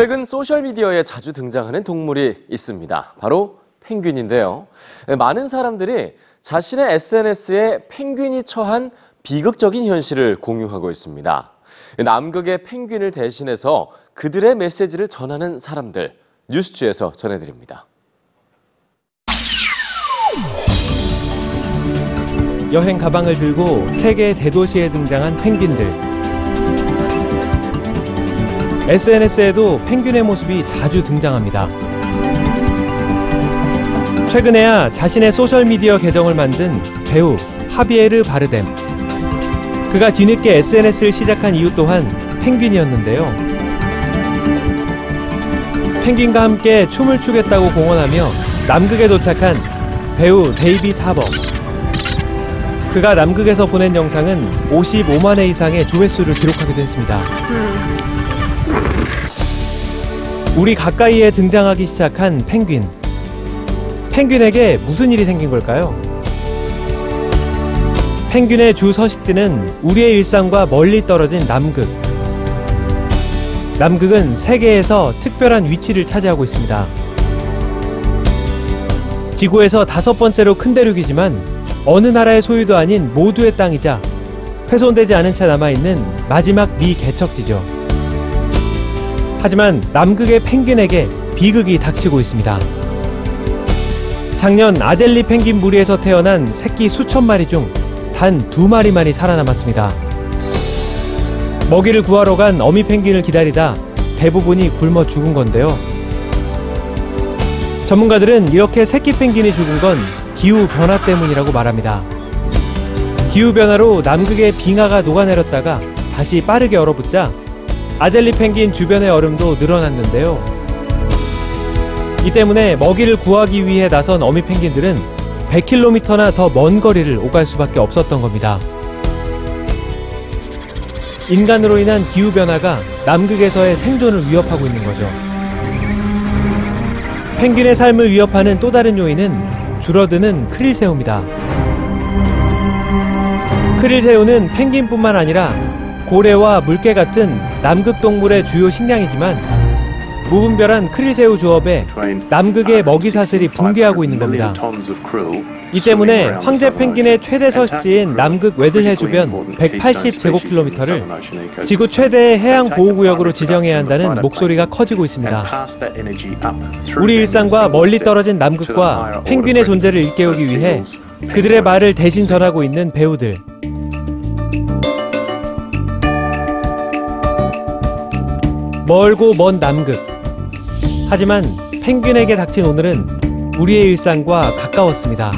최근 소셜미디어에 자주 등장하는 동물이 있습니다. 바로 펭귄인데요. 많은 사람들이 자신의 SNS에 펭귄이 처한 비극적인 현실을 공유하고 있습니다. 남극의 펭귄을 대신해서 그들의 메시지를 전하는 사람들, 뉴스취에서 전해드립니다. 여행 가방을 들고 세계 대도시에 등장한 펭귄들. SNS에도 펭귄의 모습이 자주 등장합니다. 최근에야 자신의 소셜미디어 계정을 만든 배우 하비에르 바르뎀. 그가 뒤늦게 SNS를 시작한 이유 또한 펭귄이었는데요. 펭귄과 함께 춤을 추겠다고 공언하며 남극에 도착한 배우 데이빗 하버. 그가 남극에서 보낸 영상은 55만 회 이상의 조회수를 기록하기도 했습니다. 우리 가까이에 등장하기 시작한 펭귄. 펭귄에게 무슨 일이 생긴 걸까요? 펭귄의 주 서식지는 우리의 일상과 멀리 떨어진 남극. 남극은 세계에서 특별한 위치를 차지하고 있습니다. 지구에서 다섯 번째로 큰 대륙이지만 어느 나라의 소유도 아닌 모두의 땅이자 훼손되지 않은 채 남아있는 마지막 미개척지죠. 하지만 남극의 펭귄에게 비극이 닥치고 있습니다. 작년 아델리 펭귄 무리에서 태어난 새끼 수천 마리 중 단 두 마리만이 살아남았습니다. 먹이를 구하러 간 어미 펭귄을 기다리다 대부분이 굶어 죽은 건데요. 전문가들은 이렇게 새끼 펭귄이 죽은 건 기후 변화 때문이라고 말합니다. 기후 변화로 남극의 빙하가 녹아내렸다가 다시 빠르게 얼어붙자 아델리 펭귄 주변의 얼음도 늘어났는데요. 이 때문에 먹이를 구하기 위해 나선 어미 펭귄들은 100km나 더 먼 거리를 오갈 수밖에 없었던 겁니다. 인간으로 인한 기후 변화가 남극에서의 생존을 위협하고 있는 거죠. 펭귄의 삶을 위협하는 또 다른 요인은 줄어드는 크릴새우입니다. 크릴새우는 펭귄뿐만 아니라 고래와 물개 같은 남극 동물의 주요 식량이지만 무분별한 크릴새우 조업에 남극의 먹이 사슬이 붕괴하고 있는 겁니다. 이 때문에 황제 펭귄의 최대 서식지인 남극 웨들해 주변 180제곱킬로미터를 지구 최대의 해양 보호구역으로 지정해야 한다는 목소리가 커지고 있습니다. 우리 일상과 멀리 떨어진 남극과 펭귄의 존재를 일깨우기 위해 그들의 말을 대신 전하고 있는 배우들. 멀고 먼 남극. 하지만 펭귄에게 닥친 오늘은 우리의 일상과 가까웠습니다.